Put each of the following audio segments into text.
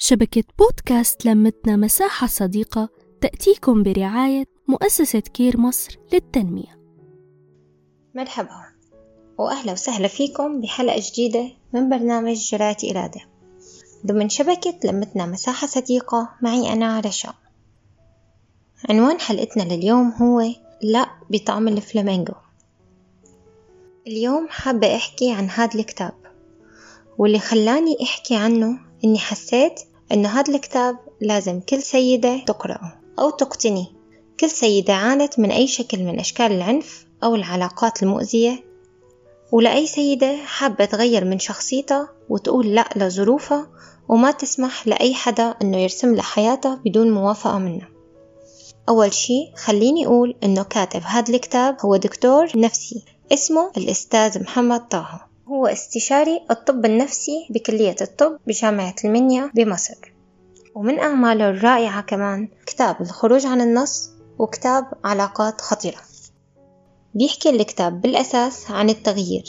شبكة بودكاست لمتنا مساحة صديقة تأتيكم برعاية مؤسسة كير مصر للتنمية. مرحبا وأهلا وسهلا فيكم بحلقة جديدة من برنامج جرعة إرادة. ضمن شبكة لمتنا مساحة صديقة معي أنا رشا. عنوان حلقتنا لليوم هو لا بطعم الفلامينغو. اليوم حابة أحكي عن هذا الكتاب واللي خلاني أحكي عنه إني حسيت إنه هذا الكتاب لازم كل سيدة تقرأه أو تقتنيه. كل سيدة عانت من أي شكل من أشكال العنف أو العلاقات المؤذية ولأي سيدة حابة تغير من شخصيتها وتقول لأ لظروفها وما تسمح لأي حدا إنه يرسم لها حياتها بدون موافقة منها. أول شي خليني أقول إنه كاتب هذا الكتاب هو دكتور نفسي اسمه الأستاذ محمد طه. هو استشاري الطب النفسي بكلية الطب بجامعة المنيا بمصر. ومن أعماله الرائعة كمان كتاب الخروج عن النص وكتاب علاقات خطرة بيحكي الكتاب بالأساس عن التغيير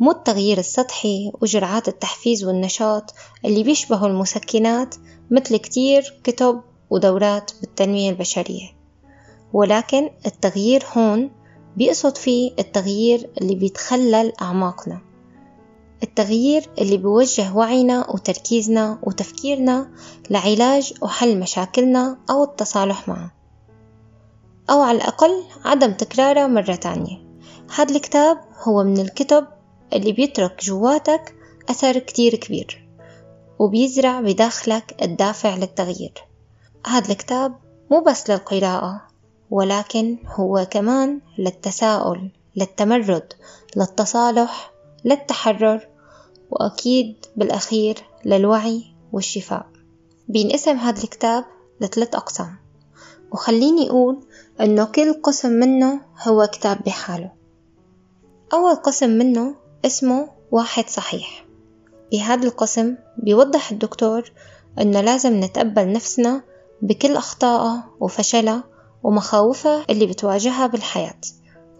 مو التغيير السطحي وجرعات التحفيز والنشاط اللي بيشبهوا المسكنات مثل كتير كتب ودورات بالتنمية البشرية. ولكن التغيير هون بيقصد فيه التغيير اللي بيتخلل أعماقنا. التغيير اللي بيوجه وعينا وتركيزنا وتفكيرنا لعلاج وحل مشاكلنا أو التصالح معه. أو على الأقل عدم تكراره مرة تانية. هذا الكتاب هو من الكتب اللي بيترك جواتك أثر كتير كبير وبيزرع بداخلك الدافع للتغيير. هذا الكتاب مو بس للقراءة ولكن هو كمان للتساؤل للتمرد للتصالح للتحرر وأكيد بالأخير للوعي والشفاء. بينقسم هذا الكتاب لثلاث أقسام. وخليني أقول أنه كل قسم منه هو كتاب بحاله. أول قسم منه اسمه واحد صحيح. بهذا القسم بيوضح الدكتور أنه لازم نتقبل نفسنا بكل أخطائها وفشلها ومخاوفها اللي بتواجهها بالحياة.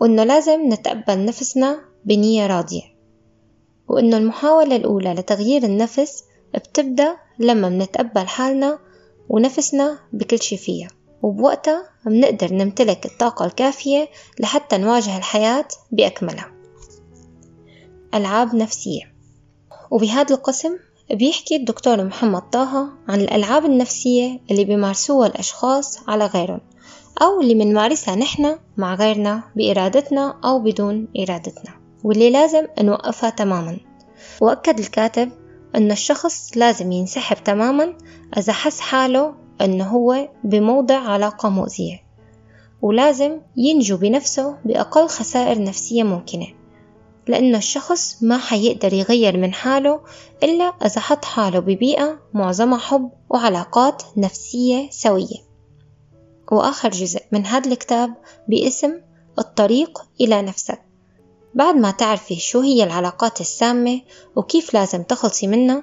وأنه لازم نتقبل نفسنا بنية راضية. وإنه المحاولة الأولى لتغيير النفس بتبدأ لما منتقبل حالنا ونفسنا بكل شي فيها. وبوقتها منقدر نمتلك الطاقة الكافية لحتى نواجه الحياة بأكملها. ألعاب نفسية. وبهذا القسم بيحكي الدكتور محمد طه عن الألعاب النفسية اللي بيمارسوها الأشخاص على غيرهم أو اللي منمارسها نحن مع غيرنا بإرادتنا أو بدون إرادتنا. واللي لازم نوقفها تماما. وأكد الكاتب أن الشخص لازم ينسحب تماما إذا حس حاله أنه هو بموضع علاقة مؤذية. ولازم ينجو بنفسه بأقل خسائر نفسية ممكنة لأنه الشخص ما حيقدر يغير من حاله إلا إذا حط حاله ببيئة معظمها حب وعلاقات نفسية سوية. وآخر جزء من هذا الكتاب باسم الطريق إلى نفسك. بعد ما تعرفي شو هي العلاقات السامة وكيف لازم تخلصي منها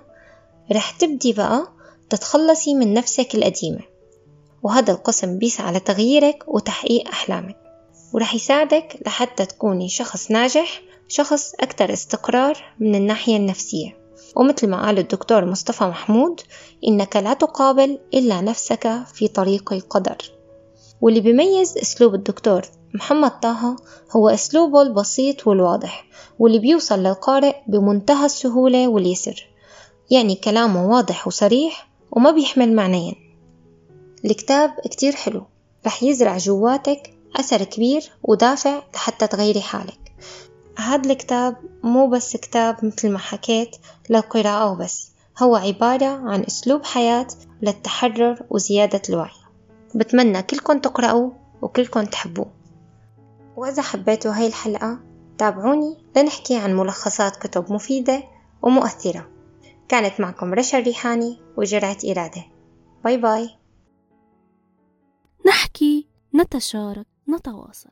رح تبدي بقى تتخلصي من نفسك القديمة. وهذا القسم بيسعى لتغييرك وتحقيق أحلامك. ورح يساعدك لحتى تكوني شخص ناجح شخص أكثر استقرار من الناحية النفسية. ومثل ما قال الدكتور مصطفى محمود إنك لا تقابل إلا نفسك في طريق القدر. واللي بيميز أسلوب الدكتور محمد طه هو أسلوبه البسيط والواضح واللي بيوصل للقارئ بمنتهى السهولة واليسر. يعني كلامه واضح وصريح وما بيحمل معنيين الكتاب كتير حلو رح يزرع جواتك أثر كبير ودافع لحتى تغيري حالك. هذا الكتاب مو بس كتاب مثل ما حكيت للقراءة وبس هو عبارة عن أسلوب حياة للتحرر وزيادة الوعي. بتمنى كلكم تقرأوا وكلكم تحبوه وإذا حبيتوا هاي الحلقة تابعوني لنحكي عن ملخصات كتب مفيدة ومؤثرة. كانت معكم رشا الريحاني وجرعة إرادة. باي باي. نحكي نتشارك نتواصل.